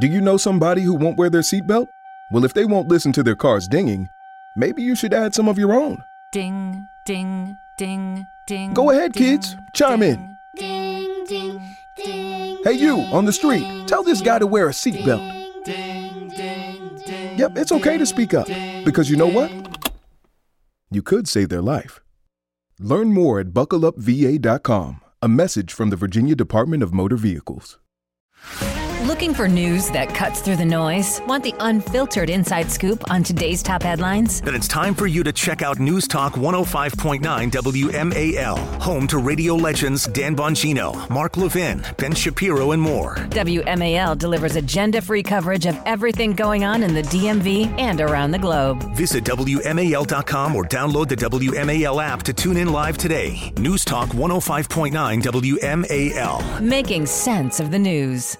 Do you know somebody who won't wear their seatbelt? Well, if they won't listen to their cars dinging, maybe you should add some of your own. Ding, ding, ding, ding. Go ahead, ding, kids. Chime in. Ding, ding, ding. Hey, you on the street, tell this guy to wear a seatbelt. Ding, ding, ding. Yep, it's okay to speak up because you know what? You could save their life. Learn more at buckleupva.com. A message from the Virginia Department of Motor Vehicles. Looking for news that cuts through the noise? Want the unfiltered inside scoop on today's top headlines? Then it's time for you to check out News Talk 105.9 WMAL, home to radio legends Dan Bongino, Mark Levin, Ben Shapiro, and more. WMAL delivers agenda free coverage of everything going on in the DMV and around the globe. Visit WMAL.com or download the WMAL app to tune in live today. News Talk 105.9 WMAL. Making sense of the news.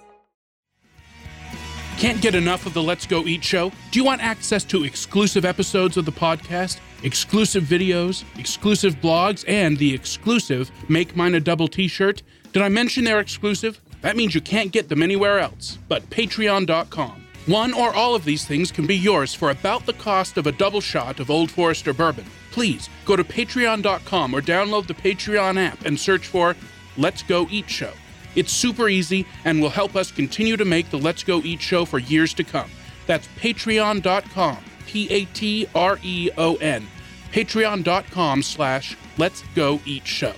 Can't get enough of the Let's Go Eat show? Do you want access to exclusive episodes of the podcast, exclusive videos, exclusive blogs, and the exclusive Make Mine a Double t shirt? Did I mention they're exclusive? That means you can't get them anywhere else but patreon.com. One or all of these things can be yours for about the cost of a double shot of Old Forester bourbon. Please go to patreon.com or download the Patreon app and search for Let's Go Eat Show. It's super easy and will help us continue to make the Let's Go Eat show for years to come. That's patreon.com, P A T R E O N, patreon.com slash Let's Go Eat Show.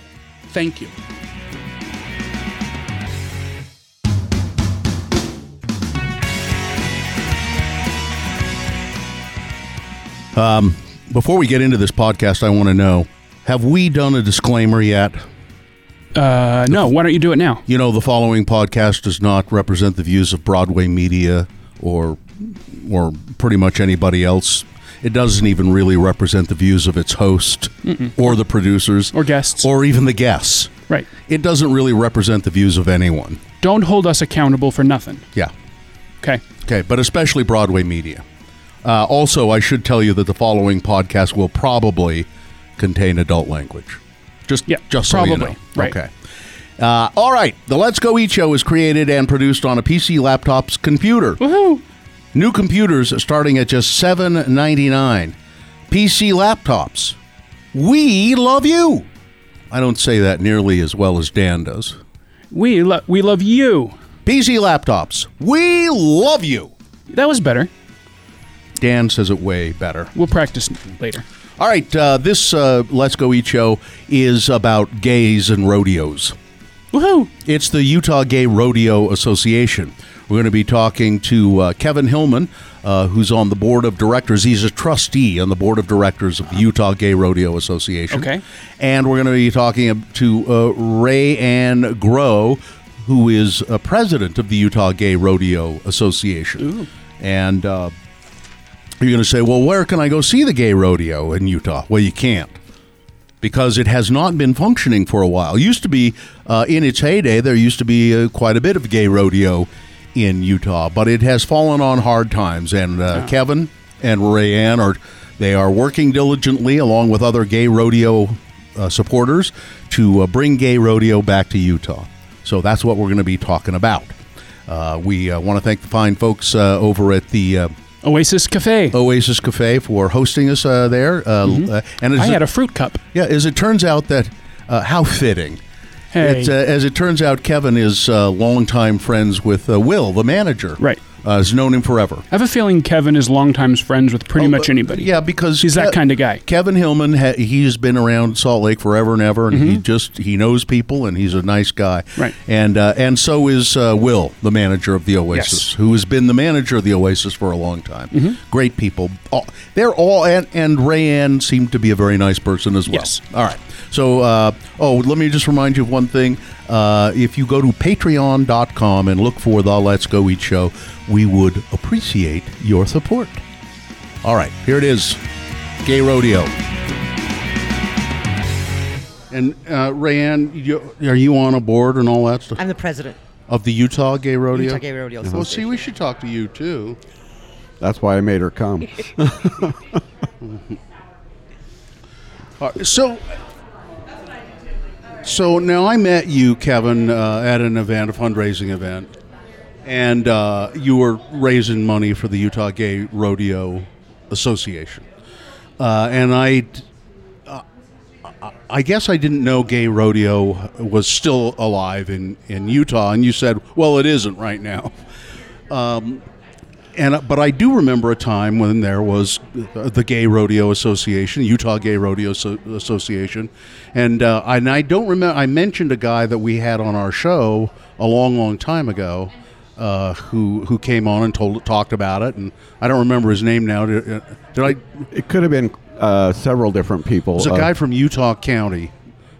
Thank you. Um, before we get into this podcast, I want to know have we done a disclaimer yet? Uh, no, why don't you do it now? You know, the following podcast does not represent the views of Broadway Media or or pretty much anybody else. It doesn't even really represent the views of its host or the producers Or guests. or even the guests. Right. It doesn't really represent the views of anyone. Don't hold us accountable for nothing. Yeah. Okay. Okay, but especially Broadway media. Uh, also, I should tell you that the following podcast will probably contain adult language. Just, Yeah, just so you probably, know. right. Okay. Uh, all right. The Let's Go Eat Show is created and produced on a PC laptop's computer. Woohoo! New computers starting at just seven ninety nine. PC laptops. We love you. I don't say that nearly as well as Dan does. We, lo- we love you. PC laptops. We love you. That was better. Dan says it way better. We'll practice later. All right, uh, this uh, Let's Go Eat show is about gays and rodeos. Woohoo! It's the Utah Gay Rodeo Association. We're going to be talking to uh, Kevin Hillman, uh, who's on the board of directors. He's a trustee on the board of directors of the Utah Gay Rodeo Association. Okay. And we're going to be talking to uh, Reann Grow, who is a president of the Utah Gay Rodeo Association. And uh, you're going to say, well, where can I go see the gay rodeo in Utah? Well, you can't because it has not been functioning for a while. It used to be, uh, in its heyday, there used to be uh, quite a bit of gay rodeo in Utah, but it has fallen on hard times. And uh, Kevin and Reann are they are working diligently along with other gay rodeo uh, supporters to uh, bring gay rodeo back to Utah. So that's what we're going to be talking about. Uh, we uh, want to thank the fine folks uh, over at the uh, Oasis Cafe. Oasis Cafe for hosting us uh, there. Uh, uh, and as I it- had a fruit cup. yeah, as it turns out that uh, how fitting. Hey. It's, uh, as it turns out, Kevin is uh, longtime friends with uh, Will, the manager. Right. Uh, has known him forever. I have a feeling Kevin is longtime friends with pretty much Oh, uh, anybody. Yeah, because He's that kind of guy. Kevin Hillman, ha- he's been around Salt Lake forever and ever, and he just he knows people, and he's a nice guy. Mm-hmm. Right. And uh, and so is uh, Will, the manager of the Oasis, Yes. who has been the manager of the Oasis for a long time. Mm-hmm. Great people. All, they're all and and Reann seemed to be a very nice person as well. Yes. All right. So, uh, oh, let me just remind you of one thing. Uh, if you go to patreon.com and look for the Let's Go Eat Show, we would appreciate your support. All right, here it is Gay Rodeo. And uh, Reann, you, are you on a board and all that stuff? I'm the president. of the Utah Gay Rodeo? Utah Gay Rodeo Well, see, we should talk to you too. That's why I made her come. Uh, so, so now I met you, Kevin, uh, at an event, a fundraising event, and uh, you were raising money for the Utah Gay Rodeo Association. Uh, and I, uh, I guess I didn't know gay rodeo was still alive in, in Utah, and you said, "Well, it isn't right now." Um, and but I do remember a time when there was the Gay Rodeo Association, Utah Gay Rodeo so- Association, and uh, and I don't remember. I mentioned a guy that we had on our show a long, long time ago, uh, who who came on and told talked about it, and I don't remember his name now. Did, uh, did I? It could have been uh, several different people. It was a Uh, guy from Utah County.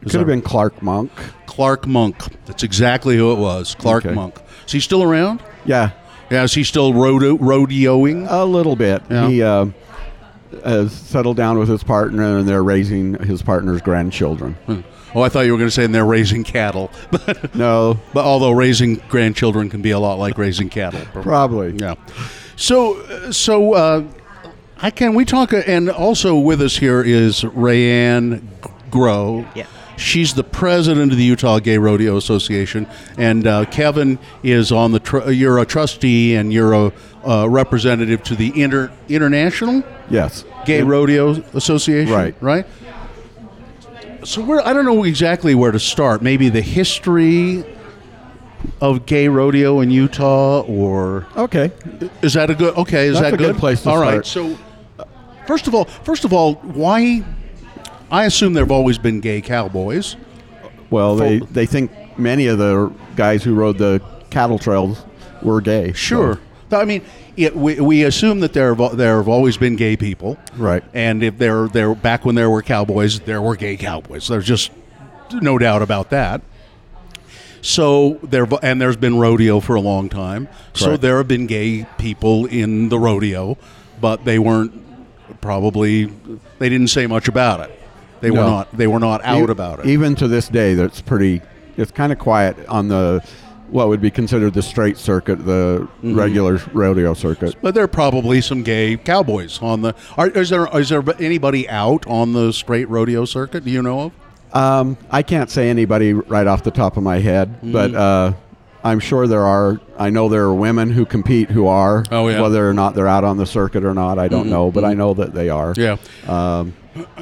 It could have been Clark Monk. Clark Monk. That's exactly who it was. Clark Okay. Monk. Is he still around? Yeah, Yeah. Is he still rodeo- rodeoing? a little bit. Yeah. He uh, has settled down with his partner, and they're raising his partner's grandchildren. Oh, I thought you were going to say and they're raising cattle. But, No, but although raising grandchildren can be a lot like raising cattle. probably. Yeah. So, uh, so uh, I can we talk? uh, And also with us here is Reann Grow. Yeah. She's the president of the Utah Gay Rodeo Association, and uh, Kevin is on the. Tr- you're a trustee, and you're a uh, representative to the inter- international Yes. Gay Rodeo Association. Right. Right. So where I don't know exactly where to start. Maybe the history of gay rodeo in Utah, or Okay. is that a good? Okay, is That's that a good place to All right. start. So, uh, first of all, first of all, why? I assume there have always been gay cowboys. Well, they, they think many of the guys who rode the cattle trails were gay. Sure. I mean, it, we, we assume that there have, there have always been gay people, Right. And if there there back when there were cowboys, there were gay cowboys. There's just no doubt about that. So there and there's been rodeo for a long time. So there have been gay people in the rodeo, but they weren't probably they didn't say much about it. They were not they were not out E- about it. Even to this day, that's pretty. It's kind of quiet on the what would be considered the straight circuit, the Mm-hmm. regular rodeo circuit. But there are probably some gay cowboys on the. Are, is there is there anybody out on the straight rodeo circuit? Do you know of? Um, I can't say anybody right off the top of my head, Mm-hmm. but uh, I'm sure there are. I know there are women who compete who are. Oh, yeah. Mm-hmm. Whether or not they're out on the circuit or not, I don't know, but I know that they are. Yeah. Um,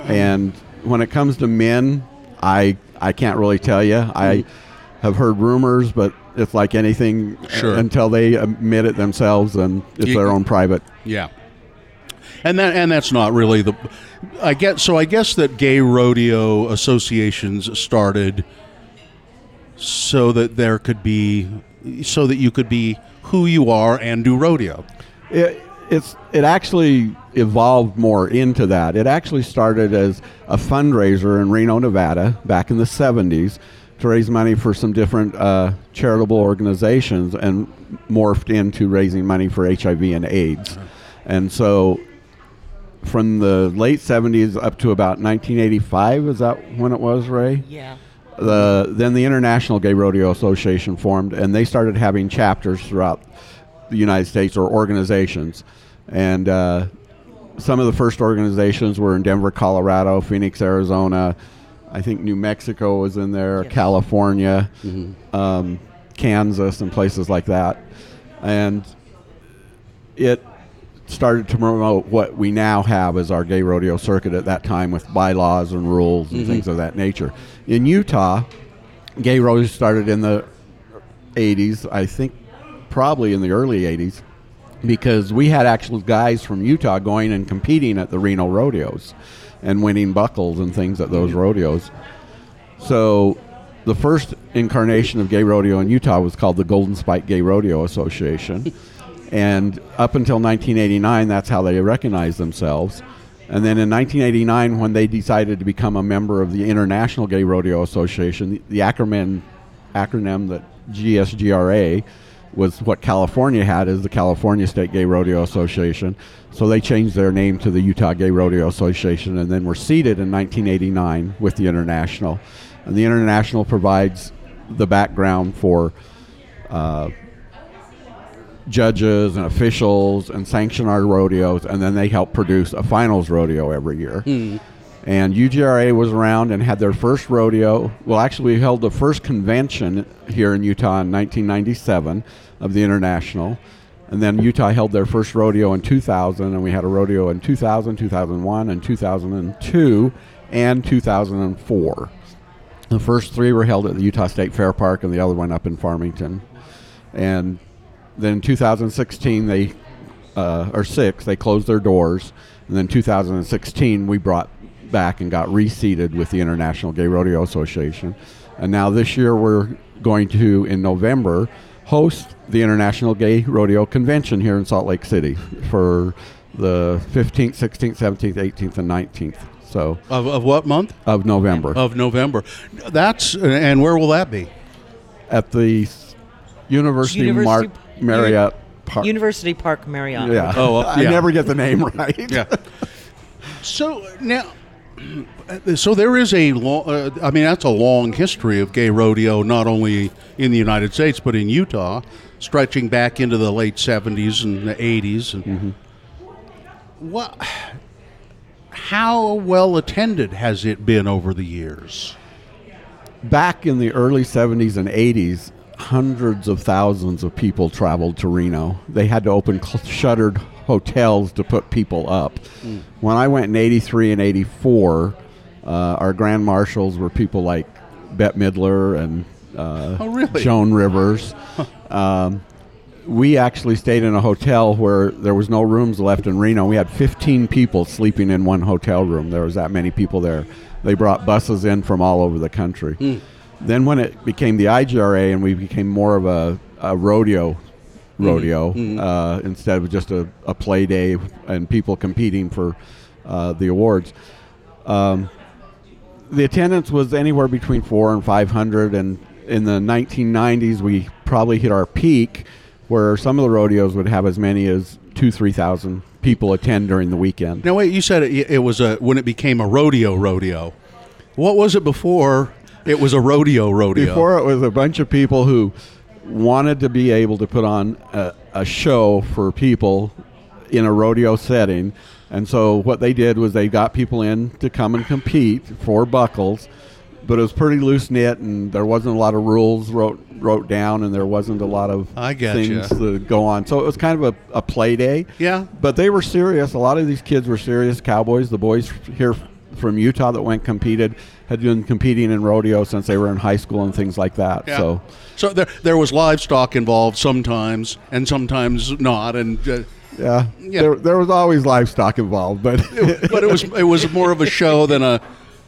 and when it comes to men, I I can't really tell you. I hmm. have heard rumors, but it's like anything. Uh, sure. Until they admit it themselves, then it's You- their own private. Yeah. And that and that's not really the I guess so I guess that gay rodeo associations started so that there could be so that you could be who you are and do rodeo. It, it's it actually evolved more into that. It actually started as a fundraiser in Reno, Nevada, back in the '70s, to raise money for some different uh, charitable organizations, and morphed into raising money for HIV and AIDS. And so, from the late '70s up to about 1985, is that when it was, Ray? Yeah. the then the International Gay Rodeo Association formed, and they started having chapters throughout the United States or organizations. And uh, some of the first organizations were in Denver, Colorado, Phoenix, Arizona. I think New Mexico was in there, California, um, Kansas, and places like that. And it started to promote what we now have as our gay rodeo circuit at that time with bylaws and rules and things of that nature. In Utah, gay rodeo started in the 80s, I think probably in the early 80s, because we had actual guys from Utah going and competing at the Reno rodeos and winning buckles and things at those rodeos. So the first incarnation of gay rodeo in Utah was called the Golden Spike Gay Rodeo Association. and up until 1989, that's how they recognized themselves. And then in 1989, when they decided to become a member of the International Gay Rodeo Association, the, the acronym, acronym that GSGRA was what California had is the California State Gay Rodeo Association. So they changed their name to the Utah Gay Rodeo Association and then were seated in 1989 with the International. And the International provides the background for uh, judges and officials and sanction our rodeos, and then they help produce a finals rodeo every year. And UGRA was around and had their first rodeo. Well, actually, we held the first convention here in Utah in 1997 of the International. And then Utah held their first rodeo in 2000, and we had a rodeo in 2000, 2001, and 2002, and 2004. The first three were held at the Utah State Fair Park, and the other one up in Farmington. And then in 2016, they uh, or six, they closed their doors, and then 2016 we brought back and got reseated with the International Gay Rodeo Association, and now this year we're going to in November host the International Gay Rodeo Convention here in Salt Lake City for the 15th, 16th, 17th, 18th, and 19th. So Of, of what month? of November Of November. That's and where will that be? at the University, University- Mark Marriott Park. University Park Marriott. yeah. Oh, uh, I never get the name right. Yeah. So now, so there is a long. Uh, I mean, that's a long history of gay rodeo, not only in the United States but in Utah, stretching back into the late '70s and the '80s. And what? How well attended has it been over the years? back in the early 70s and 80s, hundreds of thousands of people traveled to Reno. They had to open cl- shuttered hotels to put people up. When I went in 83 and 84, uh, our grand marshals were people like Bette Midler and uh, Oh, really? Joan Rivers. Um, we actually stayed in a hotel where there was no rooms left in Reno. We had 15 people sleeping in one hotel room. There was that many people there. They brought buses in from all over the country. Then when it became the IGRA and we became more of a, a rodeo rodeo uh, instead of just a, a play day and people competing for uh, the awards, um, the attendance was anywhere between four and 500 and in the 1990s we probably hit our peak where some of the rodeos would have as many as two three thousand people attend during the weekend Now, wait. You said it, it was a when it became a rodeo rodeo. What was it before? It was a rodeo rodeo. before it was a bunch of people who wanted to be able to put on a, a show for people in a rodeo setting and so what they did was they got people in to come and compete for buckles but it was pretty loose knit and there wasn't a lot of rules wrote wrote down and there wasn't a lot of I gotcha. things to go on so it was kind of a, a play day Yeah. but they were serious a lot of these kids were serious cowboys the boys here from utah that went competed had been competing in rodeo since they were in high school and things like that Yeah. so So there, there was livestock involved sometimes, and sometimes not, and uh, yeah, Yeah. There, there was always livestock involved but but it was it was more of a show than a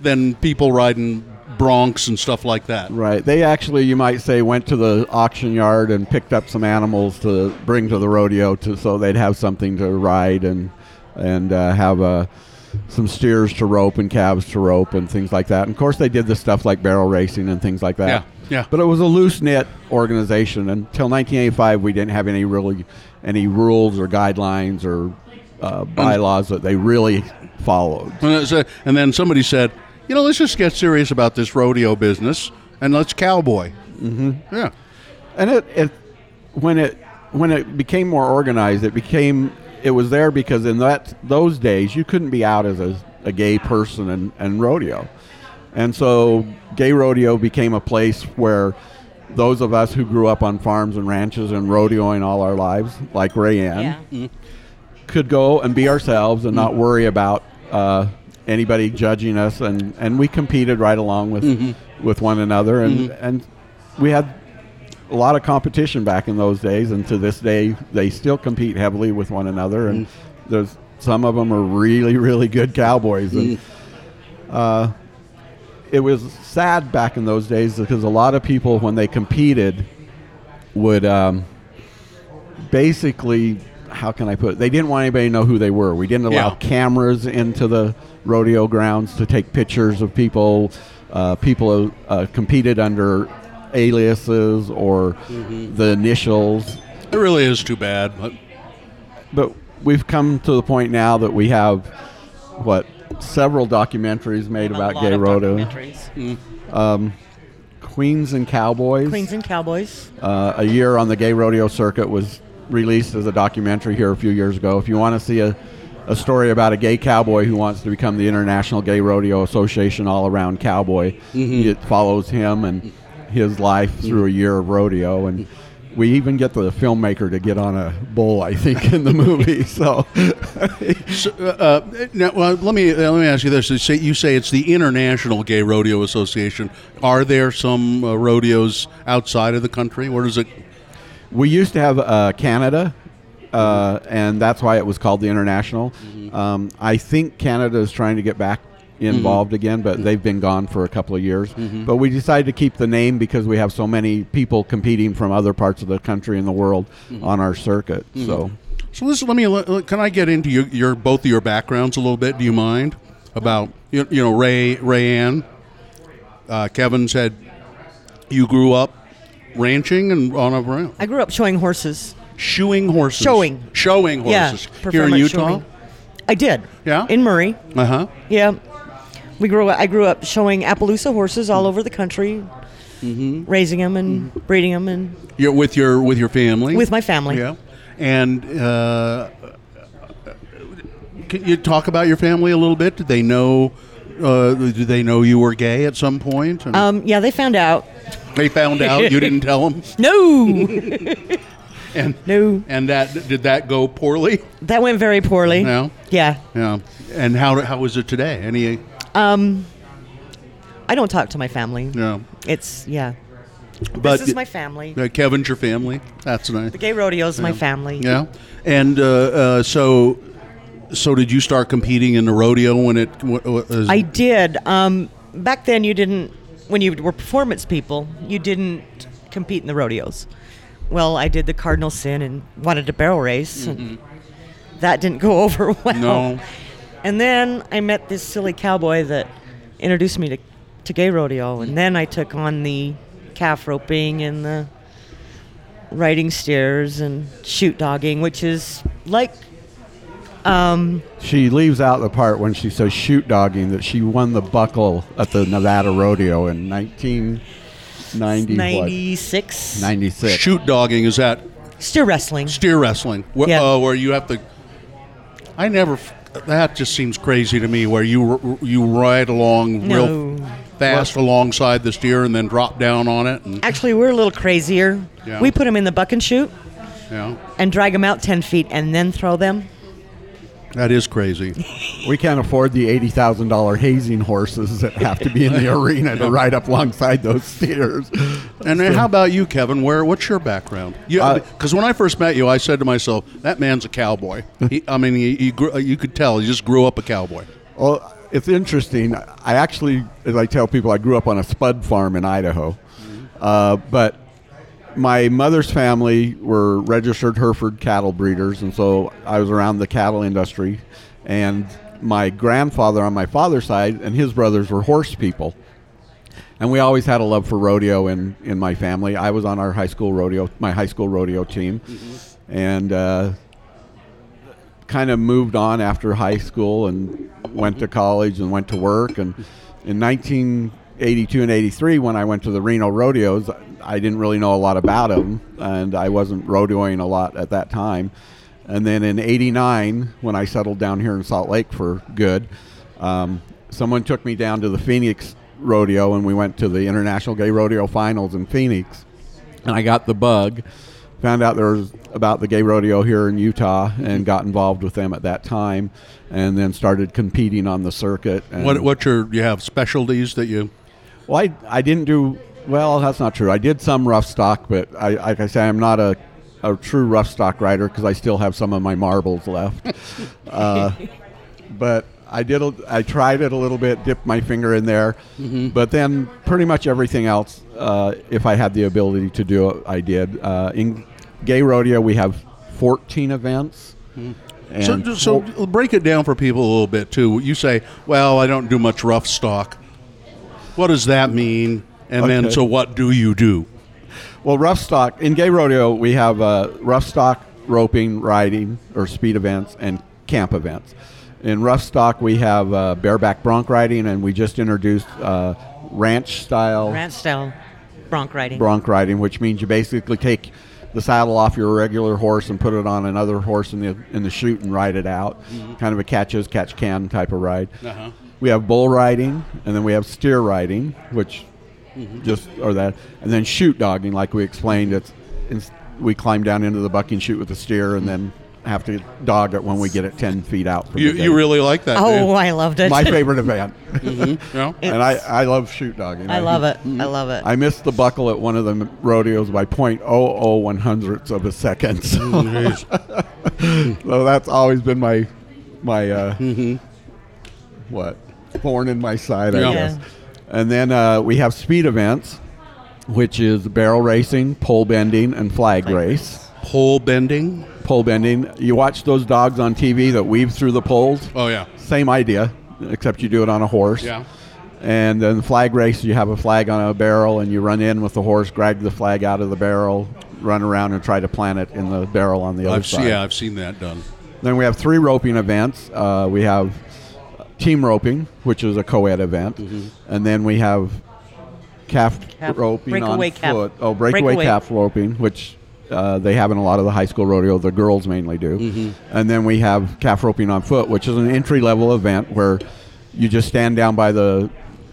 than people riding broncs and stuff like that. Right. They actually, you might say, went to the auction yard and picked up some animals to bring to the rodeo, to so they'd have something to ride and and uh, have uh, some steers to rope and calves to rope and things like that. And of course, they did the stuff like barrel racing and things like that. Yeah, yeah. But it was a loose knit organization until 1985. We didn't have any really any rules or guidelines or uh, bylaws that they really followed. And, then somebody said, you know, let's just get serious about this rodeo business and let's cowboy. Mm-hmm. Yeah. and it, it when it when it became more organized it became it was there because in that those days you couldn't be out as a, a gay person and, and rodeo. And so gay rodeo became a place where those of us who grew up on farms and ranches and rodeoing all our lives like Reann Yeah. could go and be ourselves and not worry about uh, anybody judging us. And, and we competed right along with with one another. And and we had a lot of competition back in those days and to this day they still compete heavily with one another and there's some of them are really really good cowboys and uh, it was sad back in those days because a lot of people when they competed would um, basically how can I put it? They didn't want anybody to know who they were. We didn't allow Yeah. cameras into the rodeo grounds to take pictures of people. Uh, people uh, competed under aliases or mm-hmm. the initials. It really is too bad. But But we've come to the point now that we have what several documentaries made A about gay of rodeo. documentaries. Mm. Um, Queens and Cowboys. Queens and Cowboys. uh, a year on the gay rodeo circuit was released as a documentary here a few years ago. If you want to see a a story about a gay cowboy who wants to become the International Gay Rodeo Association all around cowboy. Mm-hmm. It follows him and his life through a year of rodeo and. We even get the filmmaker to get on a bull, I think, in the movie. So, So, uh, uh, now, well, let me uh, let me ask you this: you say, you say it's the International Gay Rodeo Association. Are there some uh, rodeos outside of the country? Where does it? We used to have uh, Canada, uh, and that's why it was called the International. Um, I think Canada is trying to get back Mm-hmm. involved again, but mm-hmm. they've been gone for a couple of years. Mm-hmm. But we decided to keep the name because we have so many people competing from other parts of the country and the world on our circuit. So. So listen, let me. let- Can I get into your, your both of your backgrounds a little bit? Do you mind about you, you know Ray Ray Ann? Uh, Kevin said you grew up ranching and on a ranch. I grew up showing horses. shoeing horses. Showing. showing horses prefer here in Utah. showing. I did. Yeah? In Murray. Uh huh. Yeah. We grew. I grew up showing Appaloosa horses all over the country, Mm-hmm. raising them and breeding them, and You're with your with your family. with my family. Yeah. And uh, can you talk about your family a little bit? Did they know? Uh, did they know you were gay at some point? Um, yeah, they found out. they found out you didn't tell them. No, And no, and that did that go poorly? that went very poorly. No. Yeah. Yeah. And how how is it today? Any? Um, I don't talk to my family. No. It's yeah. But this is my family. uh, Kevin's your family. That's nice. The gay rodeo is my family. Yeah. And uh, uh, so so did you start competing in the rodeo when it was? I did. Um, back then, you didn't. When you were performance people, you didn't compete in the rodeos. Well, I did the cardinal sin and wanted to barrel race, and that didn't go over well. Mm-hmm. No. And then I met this silly cowboy that introduced me to, to gay rodeo, and then I took on the calf roping and the riding steers and chute dogging, which is like um, She leaves out the part when she says chute dogging that she won the buckle at the Nevada Rodeo in 1990. 96 96. Chute dogging is that steer wrestling. steer wrestling? Where, Yeah. uh, where you have to. I never. That just seems crazy to me. Where you you ride along real No. fast alongside the steer and then drop down on it. And, Actually, we're a little crazier. Yeah. We put them in the bucking chute yeah, and drag them out 10 feet and then throw them. That is crazy. We can't afford the $80,000 hazing horses that have to be in the arena to ride up alongside those steers. And then how about you, Kevin? Where what's your background? Uh, Because when I first met you, I said to myself, "That man's a cowboy." He, I mean, he, he grew, you could tell he just grew up a cowboy. Well, it's interesting. I actually, as I tell people, I grew up on a spud farm in Idaho. Uh, but my mother's family were registered Hereford cattle breeders, and so I was around the cattle industry. And my grandfather on my father's side and his brothers were horse people. And we always had a love for rodeo in, in my family. I was on our high school rodeo, my high school rodeo team. And uh, kind of moved on after high school and went to college and went to work. And in 1982 and 83, when I went to the Reno rodeos, I didn't really know a lot about them, and I wasn't rodeoing a lot at that time. And then in '89, when I settled down here in Salt Lake for good, um, someone took me down to the Phoenix rodeo, and we went to the International Gay Rodeo Finals in Phoenix and I got the bug. Found out there was about the gay rodeo here in Utah, and got involved with them at that time, and then started competing on the circuit. What what's your you have specialties that you? Well, I, I didn't do well. That's not true. I did some rough stock, but I like I say, I'm not a, a true rough stock rider because I still have some of my marbles left. uh, but I did. A, I tried it a little bit, dipped my finger in there, but then pretty much everything else, uh, if I had the ability to do it, I did. Uh, in gay rodeo, we have 14 events. And So so break it down for people a little bit too. You say, well, I don't do much rough stock. What does that mean? And then so what do you do? Well, rough stock in gay rodeo, we have uh, rough stock roping, riding, or speed events, and camp events. In rough stock, we have uh, bareback bronc riding, and we just introduced uh, ranch style Ranch style bronc riding. bronc riding, which means you basically take the saddle off your regular horse and put it on another horse in the in the chute and ride it out. Kind of a catch as catch can type of ride. Uh-huh. We have bull riding, and then we have steer riding, which mm-hmm. just or that, and then chute dogging, like we explained. It's, it's we climb down into the bucking chute with the steer, and then have to dog it when we get it ten feet out. From You, the you really like that? Oh, dude. I loved it. my favorite event, mm-hmm. Yeah. and I, I love chute dogging. I love it. Mm-hmm. I love it. I missed the buckle at one of the rodeos by point oh oh one hundredths of a second. So, so that's always been my my uh, what thorn in my side, I Yeah. guess. And then uh, we have speed events, which is barrel racing, pole bending, and flag race. Pole bending. Pole bending. You watch those dogs on TV that weave through the poles. Oh yeah. Same idea, except you do it on a horse. Yeah. And then flag race, you have a flag on a barrel, and you run in with the horse, drag the flag out of the barrel, run around, and try to plant it in the barrel on the other I've side. seen, yeah, I've seen that done. Then we have three roping events. Uh, we have team roping, which is a co-ed event, Mm-hmm. and then we have calf, Calf- roping breakaway on calf- foot. Oh, breakaway, breakaway. calf roping, which uh, they have in a lot of the high school rodeo. The girls mainly do. Mm-hmm. And then we have calf roping on foot, which is an entry level event where you just stand down by the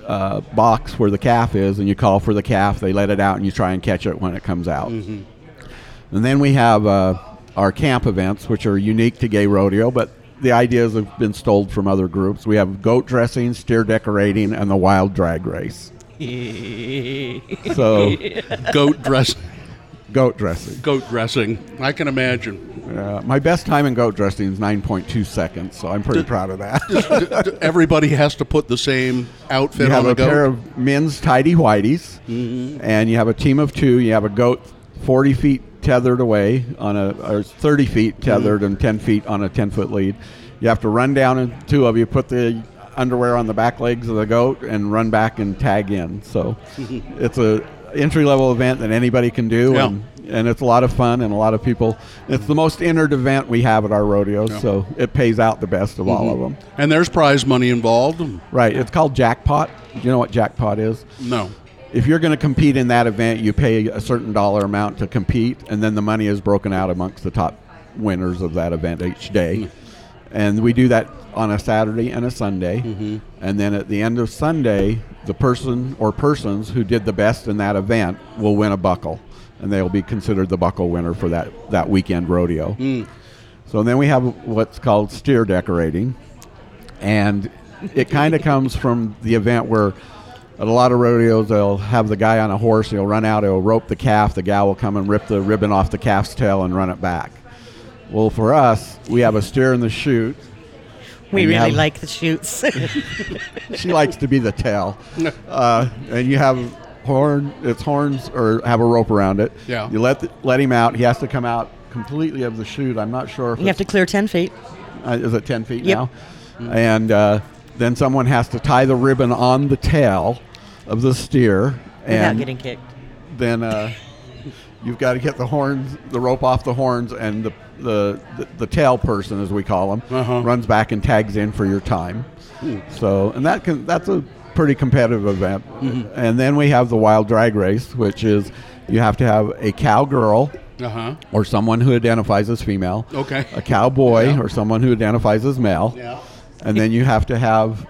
uh, box where the calf is, and you call for the calf. They let it out, and you try and catch it when it comes out. Mm-hmm. And then we have uh, our camp events, which are unique to gay rodeo, but the ideas have been stole from other groups. We have goat dressing, steer decorating, and the wild drag race. so, Goat dress. goat dressing. Goat dressing. I can imagine. Uh, my best time in goat dressing is 9.2 seconds, so I'm pretty proud of that. D- d- Everybody has to put the same outfit you have on a the goat. pair of men's tidy whities, and you have a team of two. You have a goat 40 feet tethered away on a, or 30 feet tethered mm-hmm. and 10 feet on a 10 foot lead. You have to run down, and two of you put the underwear on the back legs of the goat and run back and tag in. So it's a entry level event that anybody can do. Yeah. And, and it's a lot of fun and a lot of people. It's the most entered event we have at our rodeos, so it pays out the best of all of mm-hmm. them. and there's prize money involved. Right. It's called jackpot. Do you know what jackpot is? No. If you're going to compete in that event, you pay a certain dollar amount to compete, and then the money is broken out amongst the top winners of that event each day. And we do that on a Saturday and a Sunday. Mm-hmm. And then at the end of Sunday, the person or persons who did the best in that event will win a buckle, and they'll be considered the buckle winner for that, that weekend rodeo. Hmm. So then we have what's called steer decorating, and it kind of comes from the event where at a lot of rodeos they'll have the guy on a horse, he'll run out, he'll rope the calf, the gal will come and rip the ribbon off the calf's tail and run it back. Well, for us, we have a steer in the chute. we really have- like the chutes. She likes to be the tail, uh, and you have horn. It's horns or have a rope around it. Yeah. You let the, let him out. He has to come out completely of the chute. I'm not sure if you have to clear 10 feet. uh, is it 10 feet Yep. now? And uh, then someone has to tie the ribbon on the tail of the steer. Without and getting kicked. then uh, you've got to get the horns, the rope off the horns, and the the, the, the tail person, as we call him, Uh-huh. runs back and tags in for your time. So, and that can that's a pretty competitive event. And then we have the wild drag race, which is you have to have a cowgirl Uh huh. or someone who identifies as female, Okay. a cowboy Yeah. or someone who identifies as male, Yeah. And then you have to have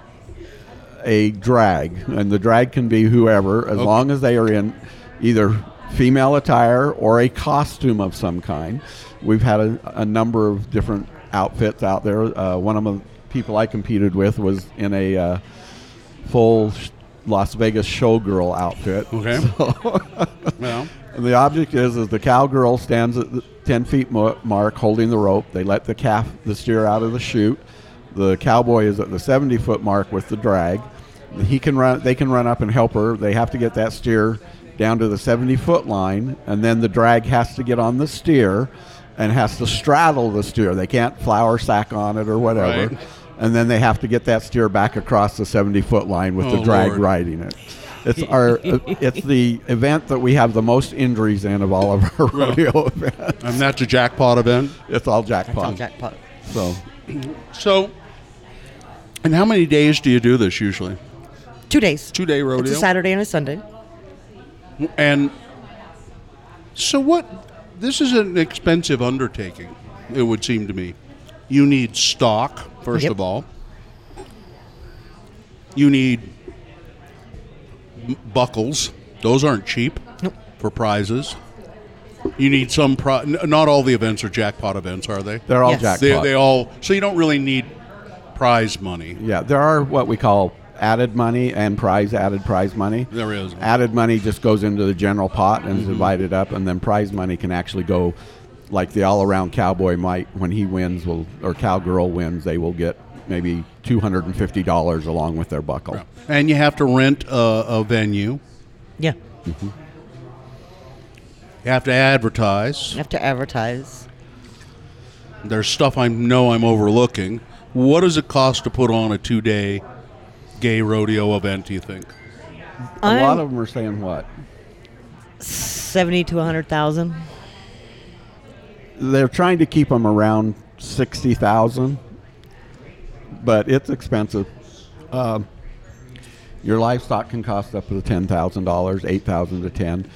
a drag, and the drag can be whoever, as Okay. long as they are in either female attire or a costume of some kind. We've had a, a number of different outfits out there. Uh, one of the people I competed with was in a uh, full sh- Las Vegas showgirl outfit. Okay. Well. And the object is, is the cowgirl stands at the 10 feet mark holding the rope. They let the calf, the steer out of the chute. The cowboy is at the 70 foot mark with the drag. He can run. They can run up and help her. They have to get that steer down to the 70 foot line, and then the drag has to get on the steer and has to straddle the steer. They can't flour sack on it or whatever. Right. And then they have to get that steer back across the 70 foot line with Oh, the drag Lord. riding it. It's our it's the event that we have the most injuries in of all of our rodeo events. And that's a jackpot event. It's all jackpot. That's all jackpot. jackpot. So So, and how many days do you do this usually? Two days. Two day rodeo. It's a Saturday and a Sunday. And so what? this is an expensive undertaking. It would seem to me. You need stock first Yep. of all. You need m- buckles. Those aren't cheap for prizes. You need some. Pri- n- not all the events are jackpot events, are they? They're all Yes. jackpot. They, they all. So you don't really need prize money. Yeah, there are what we call added money and prize added prize money. There is. Added money just goes into the general pot and is mm-hmm. divided up, and then prize money can actually go, like the all-around cowboy might when he wins will or cowgirl wins, they will get maybe two hundred and fifty dollars along with their buckle. And you have to rent a, a venue. Yeah. Mm-hmm. You have to advertise. You have to advertise. There's stuff I know I'm overlooking. What does it cost to put on a two day gay rodeo event, do you think? A I'm lot of them are saying what? seventy to a hundred thousand. They're trying to keep them around sixty thousand, but it's expensive. Um, your livestock can cost up to ten thousand dollars, eight thousand to ten,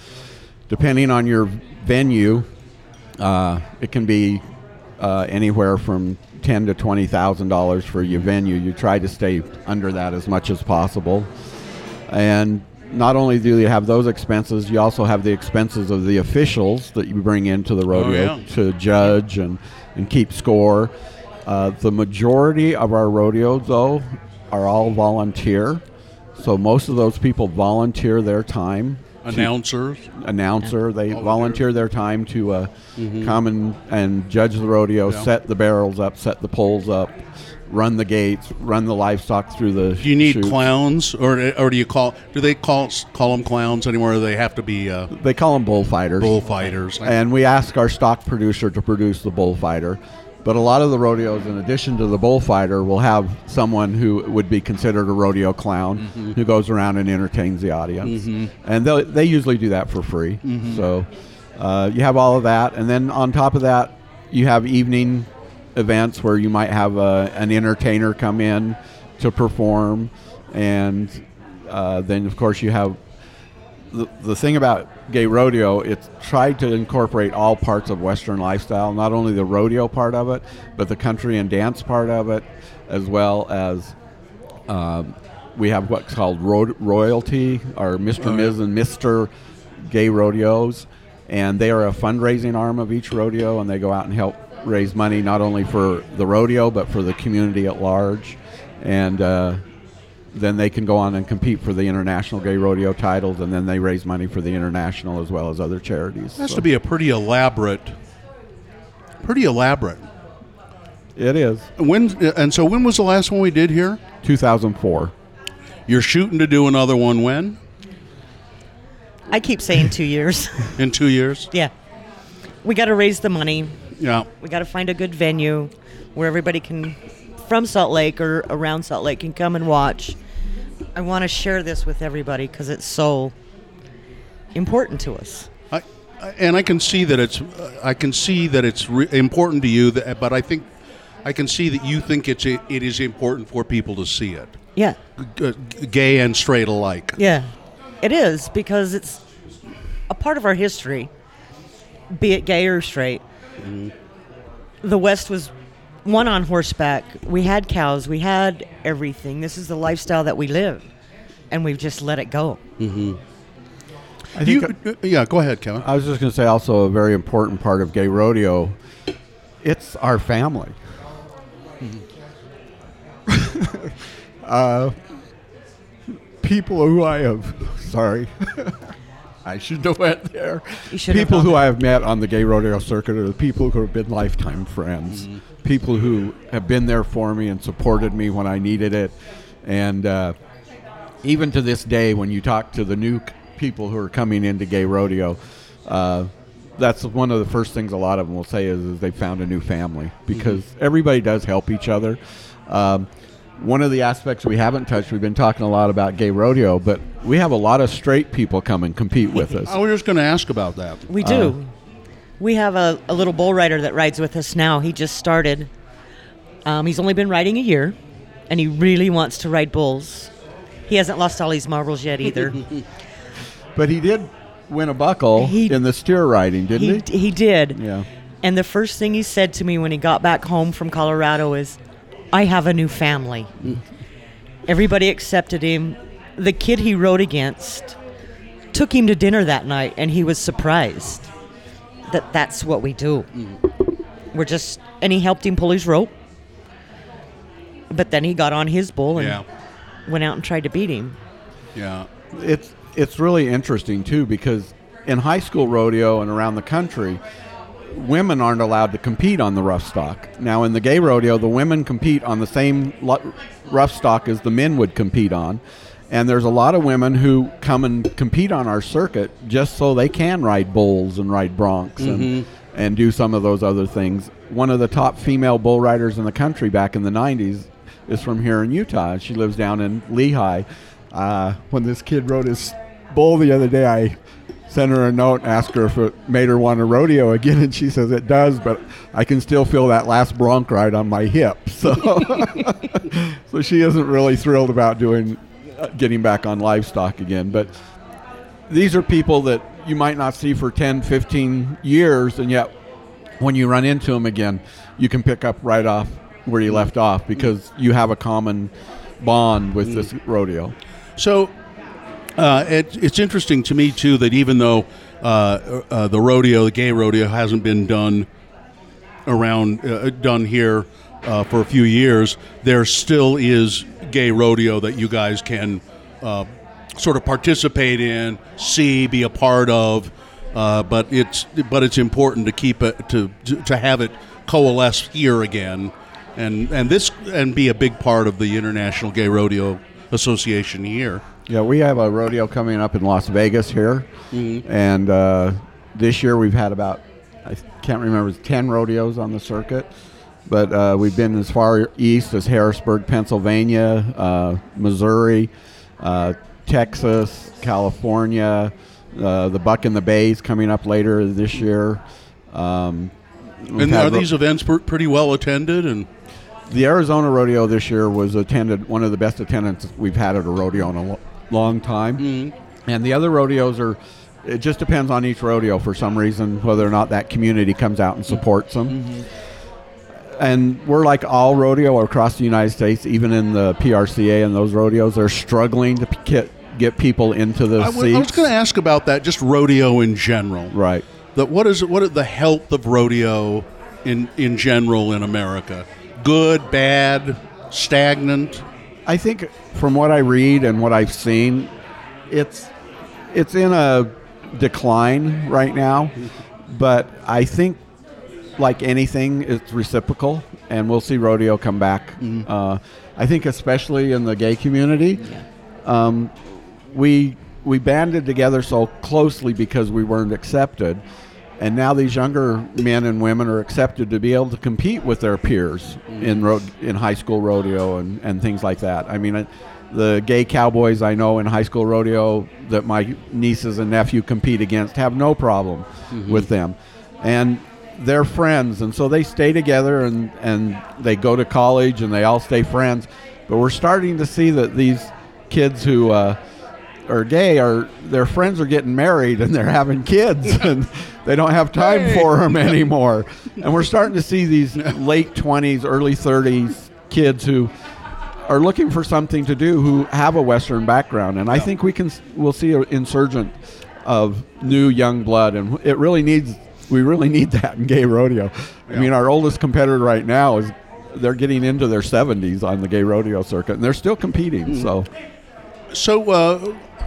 depending on your venue. Uh, it can be uh, anywhere from ten to twenty thousand dollars for your venue. You try to stay under that as much as possible, and not only do you have those expenses, you also have the expenses of the officials that you bring into the rodeo yeah. to judge and, and keep score. Uh, the majority of our rodeos, though, are all volunteer. So most of those people volunteer their time. To- Announcers? announcer. They Volunteer. volunteer their time to uh, come and, and judge the rodeo, Yeah. set the barrels up, set the poles up, run the gates, run the livestock through the. Do you need chutes. clowns, or or do you call do they call call them clowns anymore? Or they have to be uh, They call them bullfighters. bullfighters. and we ask our stock producer to produce the bullfighter. But a lot of the rodeos, in addition to the bullfighter, will have someone who would be considered a rodeo clown who goes around and entertains the audience. And they they usually do that for free. So uh, you have all of that. And then on top of that, you have evening events where you might have uh, an entertainer come in to perform. And uh, then, of course, you have the, the thing about gay rodeo, it's tried to incorporate all parts of Western lifestyle, not only the rodeo part of it, but the country and dance part of it, as well as um, we have what's called ro- royalty, or Mr. Ms. and Mr. Gay Rodeos, and they are a fundraising arm of each rodeo, and they go out and help raise money not only for the rodeo but for the community at large, and. Uh, then they can go on and compete for the international gay rodeo titles, and then they raise money for the international as well as other charities. It has So to be a pretty elaborate, pretty elaborate. It is When and so when was the last one we did here? 2004. You're shooting to do another one when? I keep saying two years. In two years? yeah. We got to raise the money. Yeah. We got to find a good venue where everybody can, from Salt Lake or around Salt Lake, can come and watch. I want to share this with everybody because it's so important to us. I, and I can see that it's I can see that it's re- important to you. That, but I think I can see that you think it's it is important for people to see it, Yeah. G- gay and straight alike. Yeah. It is because it's a part of our history, be it gay or straight. Mm-hmm. The West was won on horseback. We had cows. We had everything. This is the lifestyle that we live, and we've just let it go. I think You, uh, yeah, go ahead, Kevin. I was just going to say also a very important part of gay rodeo. It's our family. uh, people who I have, sorry, I shouldn't have went there. You shouldn't have people who. I have met on the gay rodeo circuit are the people who have been lifetime friends. People who have been there for me and supported me when I needed it, and uh, even to this day, when you talk to the new people who are coming into gay rodeo, uh, that's one of the first things a lot of them will say is, is they found a new family because everybody does help each other. Um, one of the aspects we haven't touched, we've been talking a lot about gay rodeo, but we have a lot of straight people come and compete with us. I was just going to ask about that. We do. We have a, a little bull rider that rides with us now. He just started. Um, he's only been riding a year, and he really wants to ride bulls. He hasn't lost all his marbles yet either. But he did win a buckle He- in the steer riding, didn't he he? he did. Yeah. And the first thing he said to me when he got back home from Colorado is, "I have a new family." Everybody accepted him. The kid he rode against took him to dinner that night, and he was surprised that that's what we do. We're just, and he helped him pull his rope. But then he got on his bull and Yeah. went out and tried to beat him. Yeah. It's it's really interesting too because in high school rodeo and around the country, women aren't allowed to compete on the rough stock. Now in the gay rodeo, the women compete on the same rough stock as the men would compete on. And there's a lot of women who come and compete on our circuit just so they can ride bulls and ride broncs and, and do some of those other things. One of the top female bull riders in the country back in the 90s is from here in Utah. She lives down in Lehi. Uh, when this kid rode his bull the other day, I sent her a note and asked her if it made her want to rodeo again, and she says it does, but I can still feel that last bronc ride on my hip. So, so she isn't really thrilled about doing getting back on livestock again. But these are people that you might not see for 10, 15 years, and yet when you run into them again, you can pick up right off where you left off because you have a common bond with this rodeo. So uh, it, it's interesting to me too that even though uh, uh, the rodeo, the gay rodeo, hasn't been done around uh, done here uh, for a few years, there still is gay rodeo that you guys can uh, sort of participate in, see, be a part of. Uh, but it's but it's important to keep it to to have it coalesce here again, and and this and be a big part of the International Gay Rodeo Association here. Yeah, we have a rodeo coming up in Las Vegas here, Mm-hmm. and uh, this year we've had about I can't remember ten rodeos on the circuit, but uh, we've been as far east as Harrisburg, Pennsylvania, uh, Missouri, uh, Texas, California. Uh, the Buck in the Bays coming up later this year. Um, And are these events pr- pretty well attended? And the Arizona rodeo this year was attended one of the best attendance we've had at a rodeo in a lo- long time. And the other rodeos are it just depends on each rodeo for some reason whether or not that community comes out and supports them. And we're like all rodeo across the United States, even in the PRCA and those rodeos, they're struggling to get get people into the I seats. w- I was going to ask about that, just rodeo in general. right. That what is what is the health of rodeo in in general in America? Good, bad, stagnant. I think from what I read and what I've seen, it's it's in a decline right now. But I think, like anything, it's reciprocal, and we'll see rodeo come back. Uh, I think, especially in the gay community, um, we we banded together so closely because we weren't accepted. And now these younger men and women are accepted to be able to compete with their peers in ro- in high school rodeo and, and things like that. I mean, uh, the gay cowboys I know in high school rodeo that my nieces and nephew compete against have no problem with them, and they're friends, and so they stay together and and they go to college and they all stay friends. But we're starting to see that these kids who uh, are gay are their friends are getting married and they're having kids and they don't have time for them anymore. And we're starting to see these late 20s, early 30s kids who are looking for something to do who have a Western background. And I think we can we'll see an insurgent of new young blood, and it really needs we really need that in gay rodeo. I mean, our oldest competitor right now is they're getting into their 70s on the gay rodeo circuit, and they're still competing. So. So uh,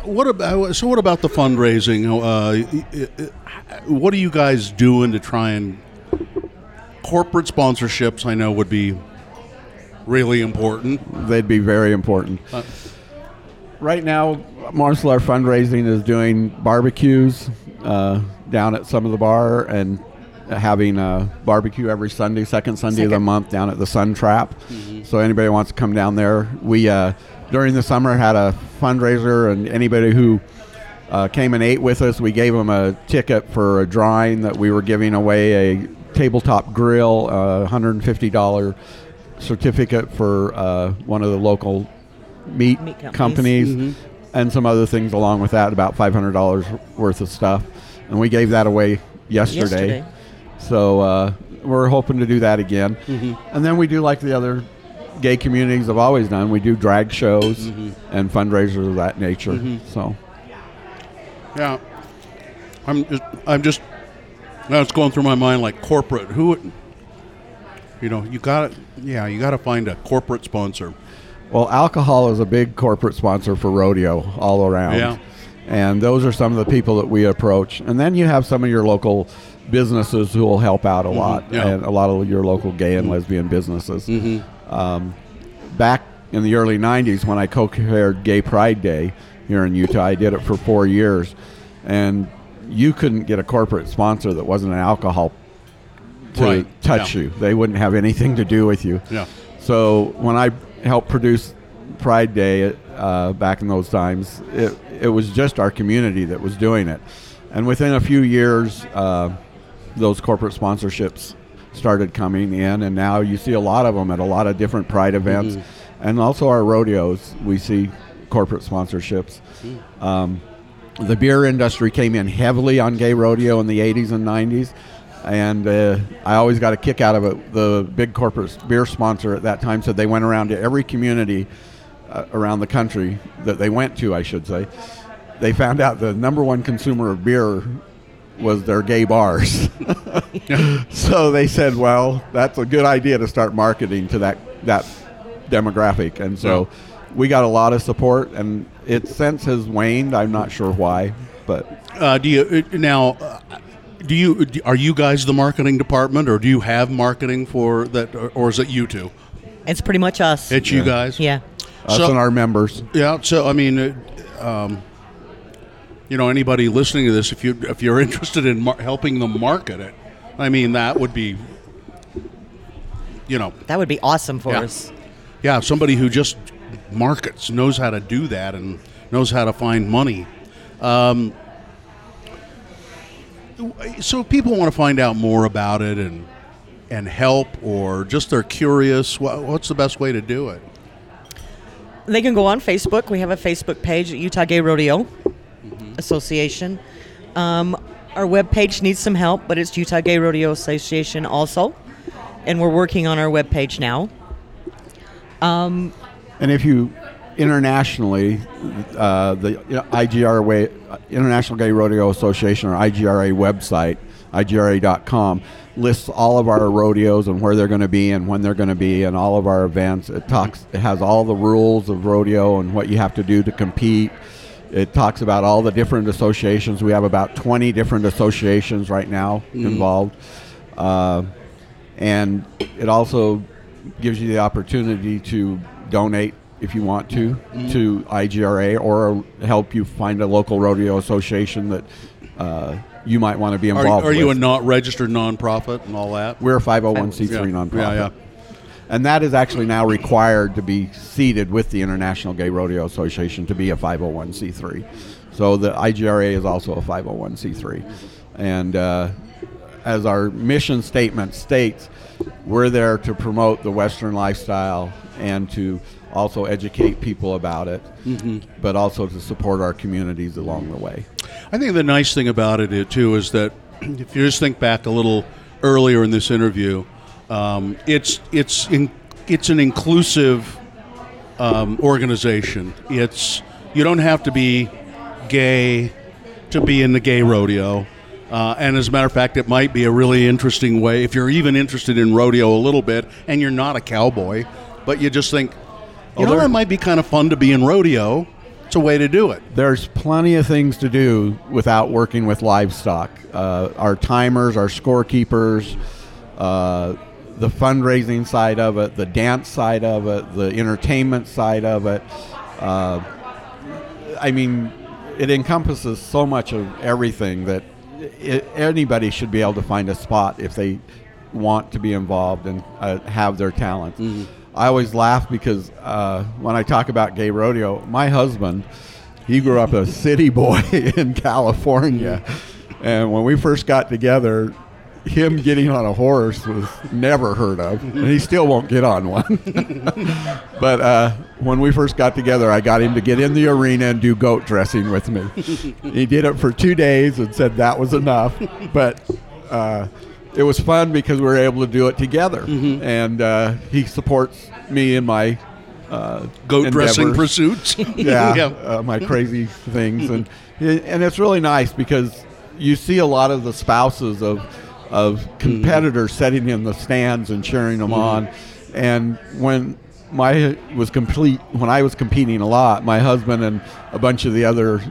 what about so what about the fundraising? Uh, y- what are you guys doing to try and corporate sponsorships? I know would be really important. they'd be very important. Uh, right now, Martial Art Fundraising is doing barbecues uh, down at some of the bar and having a barbecue every Sunday, second Sunday of the month down at the Sun Trapp. So anybody wants to come down there, we uh, during the summer had a fundraiser, and anybody who uh, came and ate with us, we gave them a ticket for a drawing that we were giving away a tabletop grill, a $150 certificate for uh, one of the local meat, Meat companies. companies. And some other things along with that, about five hundred dollars worth of stuff, and we gave that away yesterday. Yesterday. So uh, we're hoping to do that again, mm-hmm. and then we do like the other gay communities have always done. We do drag shows mm-hmm. and fundraisers of that nature. Mm-hmm. So Yeah, I'm just, I'm just now it's going through my mind like corporate. Who, would- you know, you got to yeah, you got to find a corporate sponsor. Well, alcohol is a big corporate sponsor for rodeo all around. Yeah. And those are some of the people that we approach. And then you have some of your local businesses who will help out a lot, Mm-hmm. yeah. Mm-hmm. and a lot of your local gay and lesbian businesses. Um, back in the early 90s, when I co chaired Gay Pride Day here in Utah, I did it for four years. And you couldn't get a corporate sponsor that wasn't an alcohol to Right, touch yeah. you. They wouldn't have anything to do with you. Yeah. So when I helped produce Pride Day uh, back in those times, it, it was just our community that was doing it. And within a few years, uh, those corporate sponsorships started coming in, and now you see a lot of them at a lot of different Pride events, and also our rodeos. We see corporate sponsorships. Um, the beer industry came in heavily on gay rodeo in the 80s and 90s and uh, i always got a kick out of it. The big corporate beer sponsor at that time said they went around to every community uh, around the country that they went to i should say. They found out the number one consumer of beer was their gay bars. So they said well that's a good idea to start marketing to that that demographic. And so we got a lot of support and it since has waned. I'm not sure why but Uh, do you uh, now? Do you are you guys the marketing department, or do you have marketing for that, or, or is it you two? It's pretty much us. It's you guys. yeah. us So- and our members Yeah. So I mean, uh, um, you know, anybody listening to this, if you if you're interested in mar- helping them market it, I mean, that would be, you know, That would be awesome for Yeah. us. yeah, somebody who just markets knows how to do that and knows how to find money. Um, so if people want to find out more about it and and help, or just they're curious. What, what's the best way to do it? They can go on Facebook. We have a Facebook page at Utah Gay Rodeo Association. Um, our webpage needs some help, but it's Utah Gay Rodeo Association also. And we're working on our webpage now. And if you internationally, uh, the IGRA, International Gay Rodeo Association or IGRA website, IGRA.com, lists all of our rodeos and where they're going to be and when they're going to be and all of our events. It talks, it has all the rules of rodeo and what you have to do to compete. It talks about all the different associations. We have about 20 different associations right now involved. Uh, and it also gives you the opportunity to donate if you want to to IGRA or help you find a local rodeo association that uh, you might want to be Are, involved are you a not registered nonprofit and all that? We're a 501c3 nonprofit. Yeah, yeah. And that is actually now required to be seated with the International Gay Rodeo Association to be a 501c3. So the IGRA is also a 501c3. And uh, as our mission statement states, we're there to promote the Western lifestyle and to also educate people about it, but also to support our communities along the way. I think the nice thing about it uh, too is that if you just think back a little earlier in this interview, um, it's it's in, it's an inclusive um, organization. It's you don't have to be gay to be in the gay rodeo. Uh, and as a matter of fact, it might be a really interesting way if you're even interested in rodeo a little bit, and you're not a cowboy, but you just think, you know, that might be kind of fun to be in rodeo. It's a way to do it. There's plenty of things to do without working with livestock. Uh, our timers, our scorekeepers, uh, the fundraising side of it, the dance side of it, the entertainment side of it. Uh, I mean, it encompasses so much of everything that it, anybody should be able to find a spot if they want to be involved and uh, have their talent. I always laugh because uh, when I talk about gay rodeo, my husband, he grew up a city boy in California, and when we first got together, him getting on a horse was never heard of, and he still won't get on one. but uh, when we first got together, I got him to get in the arena and do goat dressing with me. he did it for two days and said that was enough, but. Uh, it was fun because we were able to do it together, and uh, he supports me in my uh, Goat dressing pursuits. yeah, Yeah. Uh, my crazy things, and and it's really nice because you see a lot of the spouses of of competitors sitting in the stands and cheering them on, and when my was complete when I was competing a lot, my husband and a bunch of the other.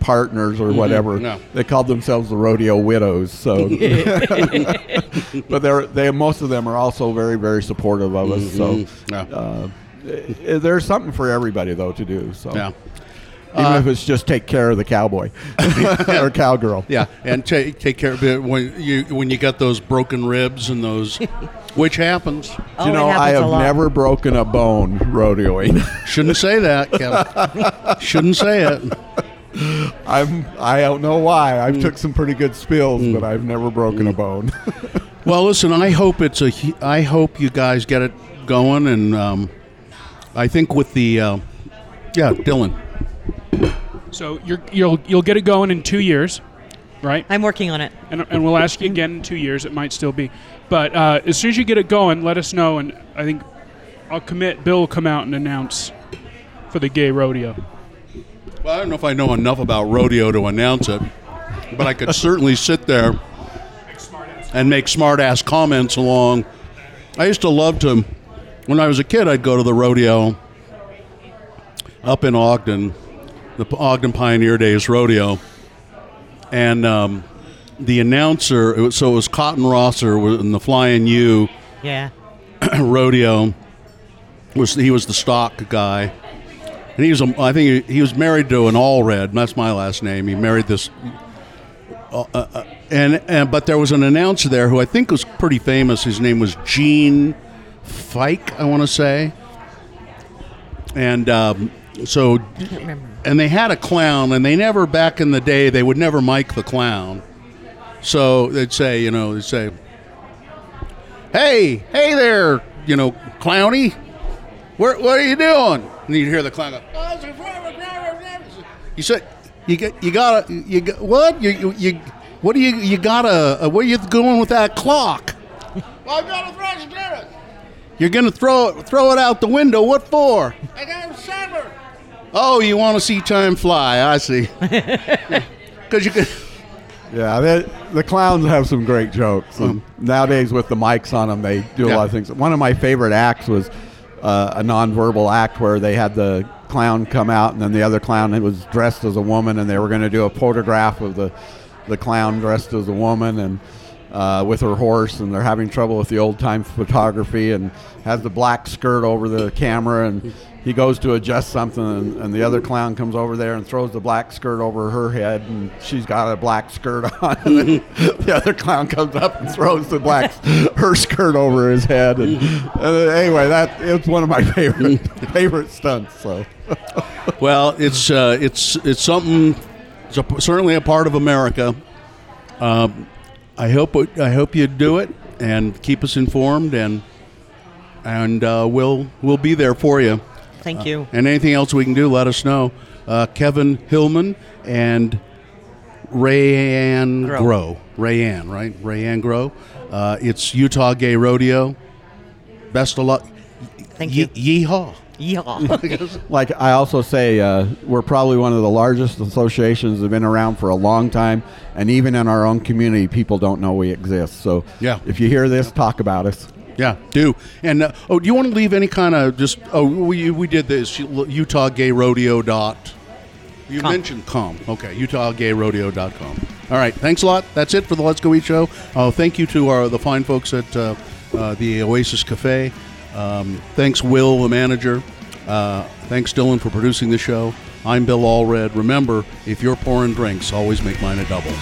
Partners or whatever No. they called themselves the rodeo widows so but they're they most of them are also very very supportive of us so Yeah. uh, there's something for everybody though to do. So Yeah. even Uh, if it's just take care of the cowboy or cowgirl. Yeah, and take take care of it when you when you got those broken ribs and those, which happens. Oh, you know, it I have never broken a bone rodeoing. Shouldn't say that, Kevin. Shouldn't say it. I'm I don't know why. Mm. I've took some pretty good spills, but I've never broken a bone. Well, listen, I hope it's a. I hope you guys get it going, and um, I think with the, uh, yeah, Dylan. So you're, you'll you'll get it going in two years, right? I'm working on it. And, and we'll ask you again in two years. It might still be, but uh, as soon as you get it going, let us know. And I think I'll commit. Bill will come out and announce for the gay rodeo. Well, I don't know if I know enough about rodeo to announce it, but I could certainly sit there and make smart ass comments along. I used to love to, when I was a kid, I'd go to the rodeo up in Ogden, the Ogden Pioneer Days Rodeo, and um, the announcer, it was, so it was Cotton Rosser in the Flying U Yeah. rodeo. Was he was the stock guy, and he was a, I think he, he was married to an Allred. That's my last name. He married this, uh, uh, uh, and and but there was an announcer there who I think was pretty famous. His name was Gene Fike, I want to say, and um, so and they had a clown, and they never back in the day they would never mic the clown. So they'd say, you know, they'd say, hey, hey there, you know, clowny, where, what are you doing? And you'd hear the clown go, "Oh, a forever, forever, forever." you said, you got, you gotta, you got, what? You, you, you, what do you, you got a, uh, where you going with that clock? well, I gotta throw it. You're gonna throw it, throw it out the window. What for? I got a sever. Oh, you want to see time fly? I see. Because you could. yeah, they, the clowns have some great jokes. And nowadays, with the mics on them, they do a Yeah. lot of things. One of my favorite acts was uh, a nonverbal act where they had the clown come out, and then the other clown was dressed as a woman, and they were going to do a photograph of the the clown dressed as a woman and uh, with her horse, and they're having trouble with the old time photography, and has the black skirt over the camera, and he goes to adjust something, and, and the other clown comes over there and throws the black skirt over her head, and she's got a black skirt on, and then the other clown comes up and throws the black her skirt over his head, and, and anyway, that it's one of my favorite favorite stunts. So. Well, it's uh, it's it's something. It's a, certainly a part of America. Um, I hope I hope you do it and keep us informed and and uh, we'll we'll be there for you. Thank you. And anything else we can do, let us know. Uh, Kevin Hillman and Reann Grow. Grow. Reann, right? Reann Grow. Uh, it's Utah Gay Rodeo. Best of luck. Thank Ye- you. Yeehaw. Yeehaw. Like I also say, uh, we're probably one of the largest associations that have been around for a long time, and even in our own community, people don't know we exist. So, Yeah. if you hear this, talk about us. Yeah, do. And uh, oh, do you want to leave any kind of just? Oh, we we did this Utah Gay Rodeo dot. You Com. mentioned com. Okay, UtahGayRodeo.com. All right, thanks a lot. That's it for the Let's Go Eat show. Uh, thank you to our the fine folks at uh, uh, the Oasis Cafe. Um, thanks, Will, the manager. Uh, thanks, Dylan, for producing the show. I'm Bill Allred. Remember, if you're pouring drinks, always make mine a double.